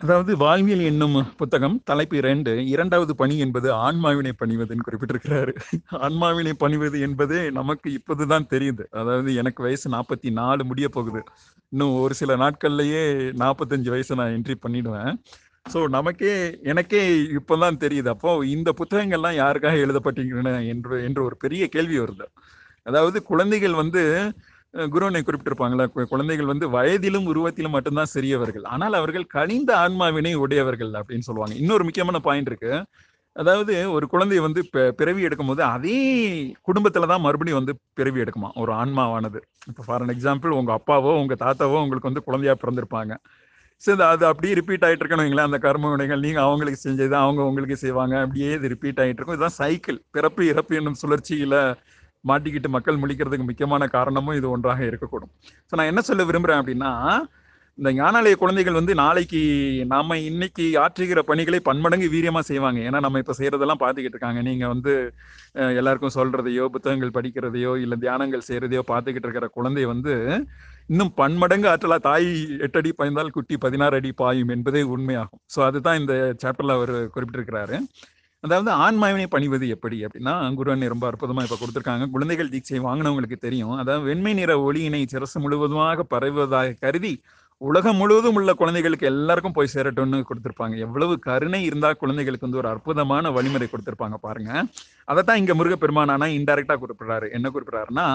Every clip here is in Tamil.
அதாவது வாழ்வியல் என்னும் புத்தகம் தலைப்பு இரண்டு இரண்டாவது பணி என்பது ஆன்மாவினை பணிவதுன்னு குறிப்பிட்டிருக்கிறாரு. ஆன்மாவினை பணிவது என்பதே நமக்கு இப்போதுதான் தெரியுது. அதாவது எனக்கு வயசு நாற்பத்தி நாலு முடிய போகுது. இன்னும் ஒரு சில நாட்கள்லயே நாற்பத்தஞ்சு வயசு நான் என்ட்ரி பண்ணிடுவேன். ஸோ நமக்கே எனக்கே இப்போதான் தெரியுது. அப்போ இந்த புத்தகங்கள்லாம் யாருக்காக எழுதப்பட்டிருக்கின்றன என்று என்று ஒரு பெரிய கேள்வி வருது. அதாவது குழந்தைகள் வந்து குருவனை குறிப்பிட்டிருப்பாங்களா குழந்தைகள் வந்து வயதிலும் உருவத்திலும் மட்டும்தான் சிறியவர்கள். ஆனால் அவர்கள் கனிந்த ஆன்மாவினை உடையவர்கள் அப்படின்னு சொல்லுவாங்க. இன்னொரு முக்கியமான பாயிண்ட் இருக்கு. அதாவது ஒரு குழந்தை வந்து பி- பிறவி எடுக்கும்போது அதே குடும்பத்துல தான் மறுபடியும் வந்து பிறவி எடுக்குமா? ஒரு ஆன்மாவானது. இப்போ ஃபார் அன் எக்ஸாம்பிள் உங்க அப்பாவோ உங்க தாத்தாவோ உங்களுக்கு வந்து குழந்தையா பிறந்திருப்பாங்க. சரி அது அப்படியே ரிப்பீட் ஆகிட்டு இருக்கணும் அந்த கர்ம வினைகள் நீங்கள் அவங்களுக்கு செஞ்சது அவங்க உங்களுக்கு செய்வாங்க. அப்படியே இது ரிப்பீட் ஆகிட்டு இருக்கும். இதுதான் சைக்கிள் பிறப்பு இறப்பு என்னும் சுழற்சியில் மாட்டிக்கிட்டு மக்கள் முழிக்கிறதுக்கு முக்கியமான காரணமும் இது ஒன்றாக இருக்கக்கூடும். ஸோ நான் என்ன சொல்ல விரும்புறேன் அப்படின்னா இந்த ஞானாலய குழந்தைகள் வந்து நாளைக்கு நாம இன்னைக்கு ஆற்றுகிற பணிகளை பன்மடங்கு வீரியமா செய்வாங்க. ஏன்னா நம்ம இப்ப செய்யறதெல்லாம் பார்த்துக்கிட்டு இருக்காங்க. நீங்க வந்து எல்லாருக்கும் சொல்றதையோ புத்தகங்கள் படிக்கிறதையோ இல்ல தியானங்கள் செய்யறதையோ பார்த்துக்கிட்டு இருக்கிற குழந்தை வந்து இன்னும் பன்மடங்கு ஆற்றலா தாய் எட்டு அடி பாய்ந்தால் குட்டி பதினாறு அடி பாயும் என்பதே உண்மையாகும். ஸோ அதுதான் இந்த சாப்டர்ல அவர் குறிப்பிட்டிருக்கிறாரு. அதாவது ஆன்மாவினை பணிவது எப்படி அப்படின்னா குருவன் ரொம்ப அற்புதமா இப்ப கொடுத்துருக்காங்க. குழந்தைகள் தீட்சை வாங்கினவங்களுக்கு தெரியும். அதாவது வெண்மை நிற ஒளியினை சிரசு முழுவதுமாக பரவுவதாக கருதி உலகம் முழுவதும் உள்ள குழந்தைகளுக்கு எல்லாருக்கும் போய் சேரட்டும்னு கொடுத்திருப்பாங்க. எவ்வளவு கருணை இருந்தா குழந்தைகளுக்கு வந்து ஒரு அற்புதமான வழிமுறை கொடுத்துருப்பாங்க பாருங்க. அதைத்தான் இங்க முருகப்பெருமானானா இன்டைரக்டா குறிப்பிடுறாரு. என்ன குறிப்பிடுறாருன்னா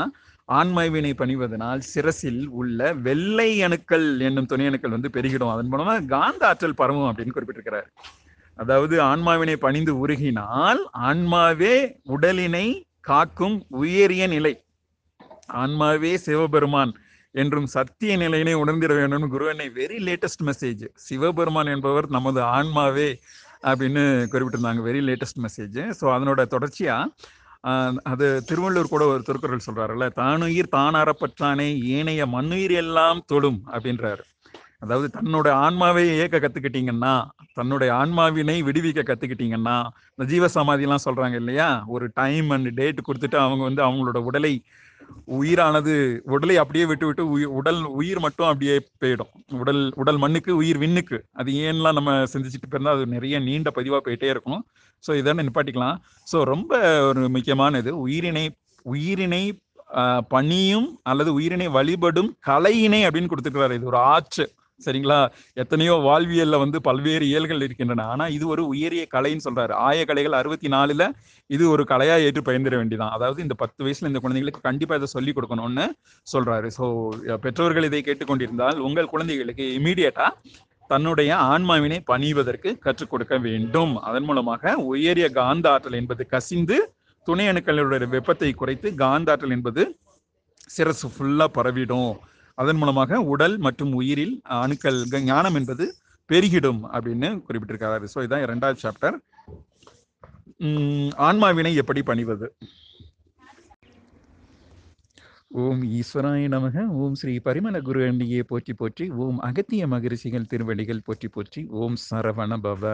ஆன்மாவினை பணிவதனால் சிரசில் உள்ள வெள்ளை அணுக்கள் என்னும் துணை அணுக்கள் வந்து பெருகிடும். அதன் மூலமா காந்த ஆற்றல் பரவும் அப்படின்னு குறிப்பிட்டிருக்கிறார். அதாவது ஆன்மாவினை பணிந்து உருகினால் ஆன்மாவே உடலினை காக்கும் உயரிய நிலை. ஆன்மாவே சிவபெருமான் என்றும் சத்திய நிலையினை உணர்ந்திட வேண்டும் குருவனை வெரி லேட்டஸ்ட் மெசேஜ் சிவபெருமான் என்பவர் நமது ஆன்மாவே அப்படின்னு குறிப்பிட்டிருந்தாங்க வெரி லேட்டஸ்ட் மெசேஜ் ஸோ அதனோட தொடர்ச்சியா அது திருவள்ளூர் கூட ஒரு திருக்குறள் சொல்றாருல்ல தானுயிர் தானாரப்பற்றானே ஏனைய மண்ணுயிர் எல்லாம் தொடும் அப்படின்றாரு. அதாவது தன்னோட ஆன்மாவை இயக்க கத்துக்கிட்டீங்கன்னா தன்னுடைய ஆன்மாவினை விடுவிக்க கத்துக்கிட்டீங்கன்னா இந்த ஜீவ சமாதிலாம் சொல்றாங்க இல்லையா? ஒரு டைம் அண்ட் டேட் கொடுத்துட்டு அவங்க வந்து அவங்களோட உடலை உயிரானது உடலை அப்படியே விட்டு விட்டு உடல் உயிர் மட்டும் அப்படியே போயிடும். உடல் உடல் மண்ணுக்கு உயிர் விண்ணுக்கு. அது ஏன்லாம் நம்ம சிந்திச்சுட்டு போயிருந்தா அது நிறைய நீண்ட பதிவாக போயிட்டே இருக்கும். ஸோ இதை நிப்பாட்டிக்கலாம். ஸோ ரொம்ப ஒரு முக்கியமானது உயிரினை உயிரினை பணியும் அல்லது உயிரினை வழிபடும் கலையினை அப்படின்னு கொடுத்துருக்கிறாரு. இது ஒரு ஆற்று சரிங்களா? எத்தனையோ வாழ்வியல்ல வந்து பல்வேறு இயல்கள் இருக்கின்றன. ஆனா இது ஒரு உயரிய கலைன்னு சொல்றாரு. ஆய கலைகள் அறுபத்தி நாலுல இது ஒரு கலையா ஏற்று பயந்துட வேண்டியதான் அதாவது இந்த பத்து வயசுல இந்த குழந்தைங்களுக்கு கண்டிப்பா இதை சொல்லி கொடுக்கணும்னு சொல்றாரு. ஸோ பெற்றோர்கள் இதை கேட்டுக்கொண்டிருந்தால் உங்கள் குழந்தைகளுக்கு இமீடியட்டா தன்னுடைய ஆன்மாவினை பணிவதற்கு கற்றுக் கொடுக்க வேண்டும். அதன் மூலமாக உயரிய காந்த ஆற்றல் என்பது கசிந்து துணை அணுக்களுடைய வெப்பத்தை குறைத்து காந்த ஆற்றல் என்பது சிரசு ஃபுல்லா பரவிடும். அதன் மூலமாக உடல் மற்றும் உயிரில் அணுக்கள் ஞானம் என்பது பெருகிடும் அப்படின்னு குறிப்பிட்டிருக்காரு. ஸோ இதுதான் இரண்டாவது சாப்டர் ஆன்மாவினை எப்படி பணிவது? ஓம் ஈஸ்வராய நமக ஓம் ஸ்ரீ பரிமள குரு அண்டியே போற்றி போற்றி. ஓம் அகத்திய மகரிஷிகள் திருவடிகள் போற்றி போற்றி. ஓம் சரவண பவ.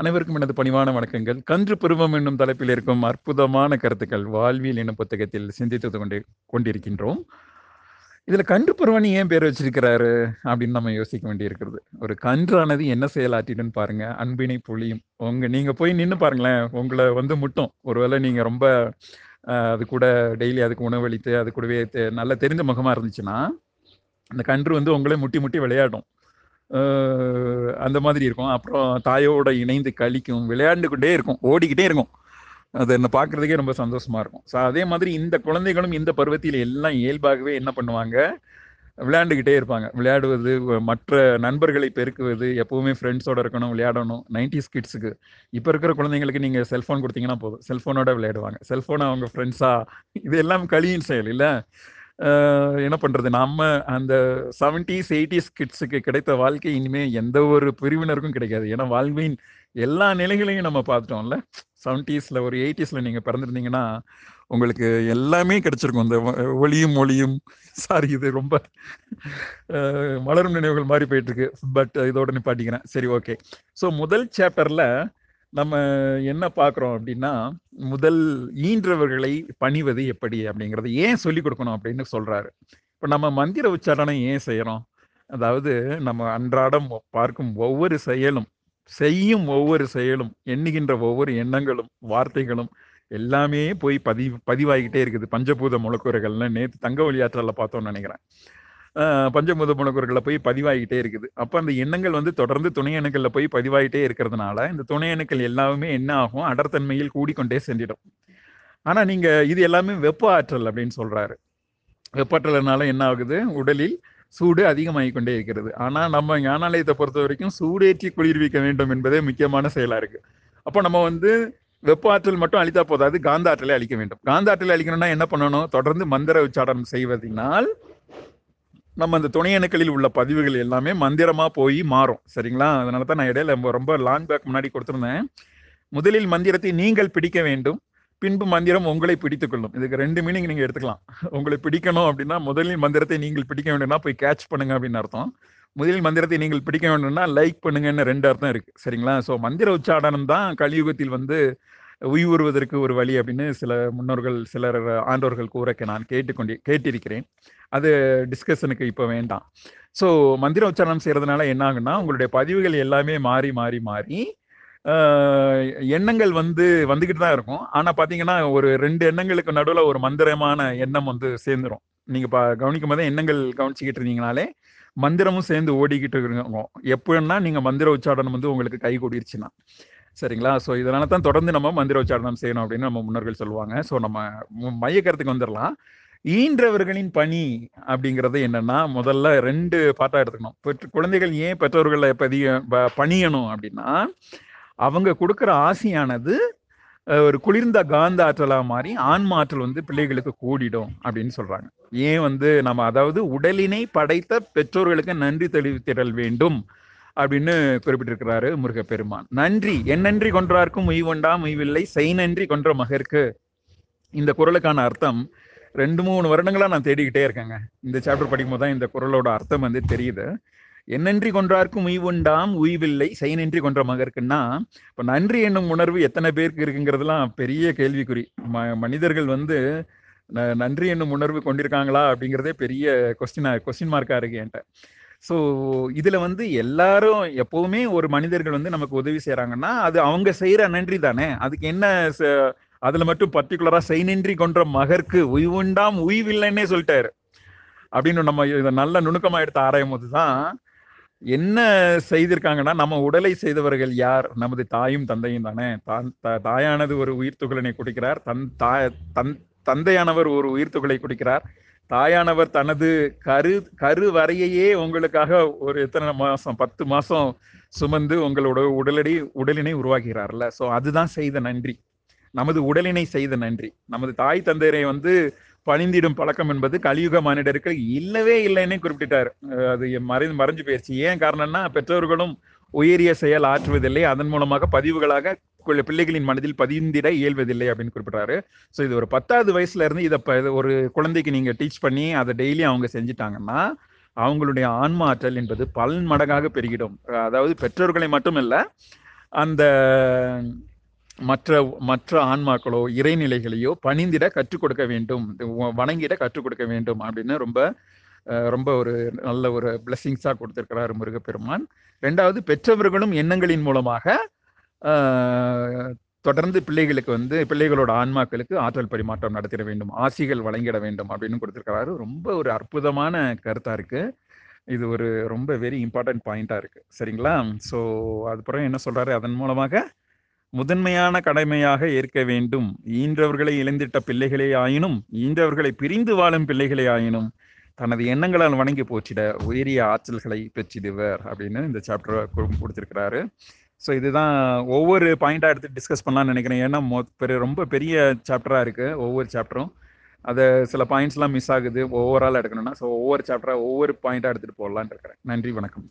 அனைவருக்கும் எனது பணிவான வணக்கங்கள். கன்று பருவம் என்னும் தலைப்பில் இருக்கும் அற்புதமான கருத்துக்கள் வாழ்வியல் என்னும் புத்தகத்தில் சிந்தித்து கொண்டு கொண்டிருக்கின்றோம். இதுல கன்று பருவனி ஏன் பேர் வச்சிருக்கிறாரு? அப்படின்னு நம்ம யோசிக்க வேண்டியிருக்கிறது. ஒரு கன்றானது என்ன செயலாற்றிடுன்னு பாருங்க. அன்பினை பொழியும். உங்க நீங்க போய் நின்று பாருங்களேன். உங்களை வந்து முட்டும். ஒருவேளை நீங்க ரொம்ப அது கூட டெய்லி அதுக்கு உணவளித்து அது கூடவே தெ- தெரிஞ்ச தெரிந்த முகமா இருந்துச்சுன்னா அந்த கன்று வந்து உங்களே முட்டி முட்டி விளையாடும். அந்த மாதிரி இருக்கும். அப்புறம் தாயோட இணைந்து கழிக்கும் விளையாண்டு கொண்டே இருக்கும். ஓடிக்கிட்டே இருக்கும். அது என்ன பார்க்கறதுக்கே ரொம்ப சந்தோஷமா இருக்கும். ஸோ அதே மாதிரி இந்த குழந்தைகளும் இந்த பருவத்தில் எல்லாம் இயல்பாகவே என்ன பண்ணுவாங்க? விளையாண்டுக்கிட்டே இருப்பாங்க. விளையாடுவது மற்ற நண்பர்களை பெருக்குவது எப்பவுமே ஃப்ரெண்ட்ஸோட இருக்கணும் விளையாடணும். நைன்டிஸ் கிட்ஸுக்கு இப்போ இருக்கிற குழந்தைங்களுக்கு நீங்கள் செல்ஃபோன் கொடுத்தீங்கன்னா போதும். செல்ஃபோனோட விளையாடுவாங்க. செல்ஃபோனை அவங்க ஃப்ரெண்ட்ஸா இது எல்லாம் களியின் செயல் இல்லை? என்ன பண்றது? நம்ம அந்த செவன்டிஸ் எயிட்டிஸ் கிட்ஸுக்கு கிடைத்த வாழ்க்கை இனிமே எந்த ஒரு பிரிவினருக்கும் கிடைக்காது. ஏன்னா வாழ்வின் எல்லா நிலைகளையும் நம்ம பார்த்துட்டோம்ல. செவன்டிஸ்ல ஒரு எயிட்டிஸ்ல நீங்க பிறந்திருந்தீங்கன்னா உங்களுக்கு எல்லாமே கிடைச்சிருக்கும். இந்த ஒ- ஒளியும் ஒளியும் சாரி இது ரொம்ப மலரும் நினைவுகள் மாதிரி போயிட்டு இருக்கு பட் இதோட நிப்பாட்டிக்கிறேன். சரி ஓகே ஸோ முதல் சாப்டர்ல நம்ம என்ன பார்க்குறோம் அப்படின்னா முதல் ஈன்றவர்களை பணிவது எப்படி அப்படிங்கிறத ஏன் சொல்லி கொடுக்கணும் அப்படின்னு சொல்கிறாரு இப்போ நம்ம மந்திர உச்சாரணம் ஏன் செய்கிறோம் அதாவது நம்ம அன்றாடம் பார்க்கும் ஒவ்வொரு செயலும் செய்யும் ஒவ்வொரு செயலும் எண்ணுகின்ற ஒவ்வொரு எண்ணங்களும் வார்த்தைகளும் எல்லாமே போய் பதிவு பதிவாகிட்டே இருக்குது. பஞ்சபூத முழக்குறைகள்னு நேற்று தங்க வழியாற்றல பார்த்தோம்னு நினைக்கிறேன். பஞ்சபூத முழக்குறைகளில் போய் பதிவாகிட்டே இருக்குது. அப்போ அந்த எண்ணங்கள் வந்து தொடர்ந்து துணை அணுக்களில் போய் பதிவாகிட்டே இருக்கிறதுனால இந்த துணை அணுக்கள் எல்லாமே என்ன ஆகும்? அடர்த்தன்மையில் கூடிக்கொண்டே சென்றிடும். ஆனால் நீங்கள் இது எல்லாமே வெப்ப ஆற்றல் அப்படின்னு சொல்கிறாரு வெப்பாற்றல்னால என்ன ஆகுது? உடலில் சூடு அதிகமாகிக்கொண்டே இருக்கிறது. ஆனால் நம்ம ஞானாலயத்தை பொறுத்த வரைக்கும் சூடேற்றி குளிர்விக்க வேண்டும் என்பதே முக்கியமான செயலாக இருக்குது அப்போ நம்ம வந்து வெப்ப ஆற்றல் மட்டும் அழித்தா போதாது காந்த ஆற்றலை அழிக்க வேண்டும். காந்த ஆற்றலை அழிக்கணும்னா என்ன பண்ணணும்? தொடர்ந்து மந்திர உச்சாரணம் செய்வதனால் நம்ம அந்த துணை அணுக்களில் உள்ள பதிவுகள் எல்லாமே மந்திரமா போய் மாறும். சரிங்களா? அதனால தான் நான் இடையில ரொம்ப- ரொம்ப லாங் பேக் முன்னாடி கொடுத்துருந்தேன். முதலில் மந்திரத்தை நீங்கள் பிடிக்க வேண்டும். பின்பு மந்திரம் உங்களை பிடித்துக்கொள்ளும் இதுக்கு ரெண்டு மீனிங் நீங்க எடுத்துக்கலாம். உங்களை பிடிக்கணும் அப்படின்னா முதலில் மந்திரத்தை நீங்கள் பிடிக்க வேண்டும்னா போய் கேட்ச் பண்ணுங்க அப்படின்னு அர்த்தம். முதலில் மந்திரத்தை நீங்கள் பிடிக்க வேண்டும்னா லைக் பண்ணுங்கன்னு ரெண்டு அர்த்தம் இருக்கு. சரிங்களா? ஸோ மந்திர உச்சாடனம் தான் கலியுகத்தில் வந்து உய்வுறுவதற்கு ஒரு வழி அப்படின்னு சில முன்னோர்கள் சிலர் ஆண்டோர்கள் கூற நான் கேட்டுக்கொண்டே கேட்டிருக்கிறேன். அது டிஸ்கஷனுக்கு இப்போ வேண்டாம். ஸோ மந்திர உச்சாரணம் செய்கிறதுனால என்ன ஆகுன்னா உங்களுடைய பதிவுகள் எல்லாமே மாறி மாறி மாறி எண்ணங்கள் வந்து வந்துக்கிட்டு தான் இருக்கும். ஆனால் பார்த்தீங்கன்னா ஒரு ரெண்டு எண்ணங்களுக்கு நடுவில் ஒரு மந்திரமான எண்ணம் வந்து சேர்ந்துரும். நீங்கள் பா கவனிக்கும் போதே எண்ணங்கள் கவனிச்சிக்கிட்டு இருந்தீங்கனாலே மந்திரமும் சேர்ந்து ஓடிக்கிட்டு இருக்கும். எப்படின்னா நீங்கள் மந்திர உச்சாரணம் வந்து உங்களுக்கு கை கூடிருச்சுன்னா. சரிங்களா? ஸோ இதனால தான் தொடர்ந்து நம்ம மந்திர உச்சாரணம் செய்யணும் அப்படின்னு நம்ம முன்னோர்கள் சொல்லுவாங்க. ஸோ நம்ம மையக்கருத்துக்கு வந்துடலாம் ஈன்றவர்களின் பணி அப்படிங்கிறது என்னன்னா முதல்ல ரெண்டு பாட்டா எடுத்துக்கணும். பெற்று குழந்தைகள் ஏன் பெற்றோர்களை பதிய பணியணும் அப்படின்னா அவங்க கொடுக்குற ஆசையானது ஒரு குளிர்ந்த காந்த ஆற்றலாக மாறி ஆன்ம ஆற்றல் வந்து பிள்ளைகளுக்கு கூடிடும் அப்படின்னு சொல்றாங்க. ஏன் வந்து நம்ம அதாவது உடலினை படைத்த பெற்றோர்களுக்கு நன்றி தெரிவித்திடல் வேண்டும். அப்படின்னு குறிப்பிட்டிருக்கிறாரு முருகப்பெருமான். நன்றி. என் நன்றி கொன்றார்க்கும் உய்வொண்டாம் உய்வில்லை. செய் நன்றி கொன்ற மகருக்கு இந்த குறளுக்கான அர்த்தம் ரெண்டு மூணு வருடங்களா நான் தேடிக்கிட்டே இருக்கேங்க. இந்த சாப்டர் படிக்கும்போது தான் இந்த குரலோட அர்த்தம் வந்து தெரியுது. என்னன்றி கொன்றார்க்கும் உய்வுண்டாம் உய்வில்லை. செய் நன்றி கொன்ற மகருக்குன்னா இப்போ நன்றி என்னும் உணர்வு எத்தனை பேருக்கு இருக்குங்கிறதுலாம் பெரிய கேள்விக்குறி. ம மனிதர்கள் வந்து ந- நன்றி என்னும் உணர்வு கொண்டிருக்காங்களா அப்படிங்கிறதே பெரிய கொஸ்டினா கொஸ்டின் மார்க்காக இருக்கு என்கிட்ட. ஸோ இதுல வந்து எல்லாரும் எப்பவுமே ஒரு மனிதர்கள் வந்து நமக்கு உதவி செய்கிறாங்கன்னா அது அவங்க செய்யற நன்றி தானே? அதுக்கு என்ன ச- அதுல மட்டும் பர்டிகுலரா செய் நன்றி கொன்ற மகற்கு உய்வுண்டாம் உய்வில்லைன்னே சொல்லிட்டாரு. அப்படின்னு நம்ம இதை நல்ல நுணுக்கமா எடுத்து ஆராயும் போதுதான் என்ன செய்திருக்காங்கன்னா நம்ம உடலை செய்தவர்கள் யார்? நமது தாயும் தந்தையும் தானே? தான் த- தாயானது ஒரு உயிர் துகளினை குடிக்கிறார் தன் தாய் தன் தந்தையானவர் ஒரு உயிர் துகளை குடிக்கிறார். தாயானவர் தனது கரு கரு வரையையே உங்களுக்காக ஒரு எத்தனை மாசம் பத்து மாசம் சுமந்து உங்களோட உடலடி உடலினை உருவாக்குகிறார்ல. ஸோ அதுதான் செய்த நன்றி. நமது உடலினை செய்த நன்றி. நமது தாய் தந்தையரை வந்து பணிந்திடும் பழக்கம் என்பது கலியுக மானிடருக்கு இல்லவே இல்லைன்னு குறிப்பிட்டார் அது மறை மறைஞ்சு போயிடுச்சு ஏன் காரணம்னா பெற்றோர்களும் உயரிய செயல் ஆற்றுவதில்லை. அதன் மூலமாக பதிவுகளாக பிள்ளைகளின் மனதில் பதிந்திட இயல்வதில்லை அப்படின்னு குறிப்பிட்டாரு ஸோ இது ஒரு பத்தாவது வயசுல இருந்து இதை ஒரு குழந்தைக்கு நீங்க டீச் பண்ணி அதை டெய்லி அவங்க செஞ்சுட்டாங்கன்னா அவங்களுடைய ஆன்ம ஆற்றல் என்பது பல் மடங்காக பெருகிடும். அதாவது பெற்றோர்களை மட்டுமல்ல அந்த மற்ற மற்ற ஆன்மாக்களோ இறைநிலைகளையோ பணிந்திட கற்றுக் கொடுக்க வேண்டும். வணங்கிட கற்றுக் கொடுக்க வேண்டும் அப்படின்னு ரொம்ப ரொம்ப ஒரு நல்ல ஒரு பிளெஸிங்ஸாக கொடுத்துருக்கிறார் முருகப்பெருமான். ரெண்டாவது பெற்றவர்களும் எண்ணங்களின் மூலமாக தொடர்ந்து பிள்ளைகளுக்கு வந்து பிள்ளைகளோட ஆன்மாக்களுக்கு ஆற்றல் பரிமாற்றம் நடத்திட வேண்டும் ஆசிகள் வழங்கிட வேண்டும் அப்படின்னு கொடுத்துருக்கிறாரு. ரொம்ப ஒரு அற்புதமான கருத்தாக இருக்குது இது ஒரு ரொம்ப வெரி இம்பார்ட்டன்ட் பாயிண்ட்டாக இருக்குது சரிங்களா? ஸோ அதுக்கப்புறம் என்ன சொல்கிறாரு அதன் மூலமாக முதன்மையான கடமையாக ஏற்க வேண்டும். ஈன்றவர்களை இழந்திட்ட பிள்ளைகளே ஆயினும் ஈன்றவர்களை பிரிந்து வாழும் பிள்ளைகளே ஆயினும் தனது எண்ணங்களால் வணங்கி போற்றிட உயரிய ஆற்றல்களை பெற்றிடுவர் அப்படின்னு இந்த சாப்டர் கொடுத்திருக்கிறாரு. ஸோ இதுதான் ஒவ்வொரு பாயிண்டாக எடுத்து டிஸ்கஸ் பண்ணலாம்னு நினைக்கிறேன். ஏன்னா மொ- பெரிய ரொம்ப பெரிய சாப்டராக இருக்குது ஒவ்வொரு சாப்டரும் அதை சில பாயிண்ட்ஸ்லாம் மிஸ் ஆகுது. ஓவரால் எடுக்கணும்னா ஸோ ஒவ்வொரு சாப்டராக ஒவ்வொரு பாயிண்ட்டாக எடுத்துகிட்டு போடலான் இருக்கிறேன். நன்றி வணக்கம்.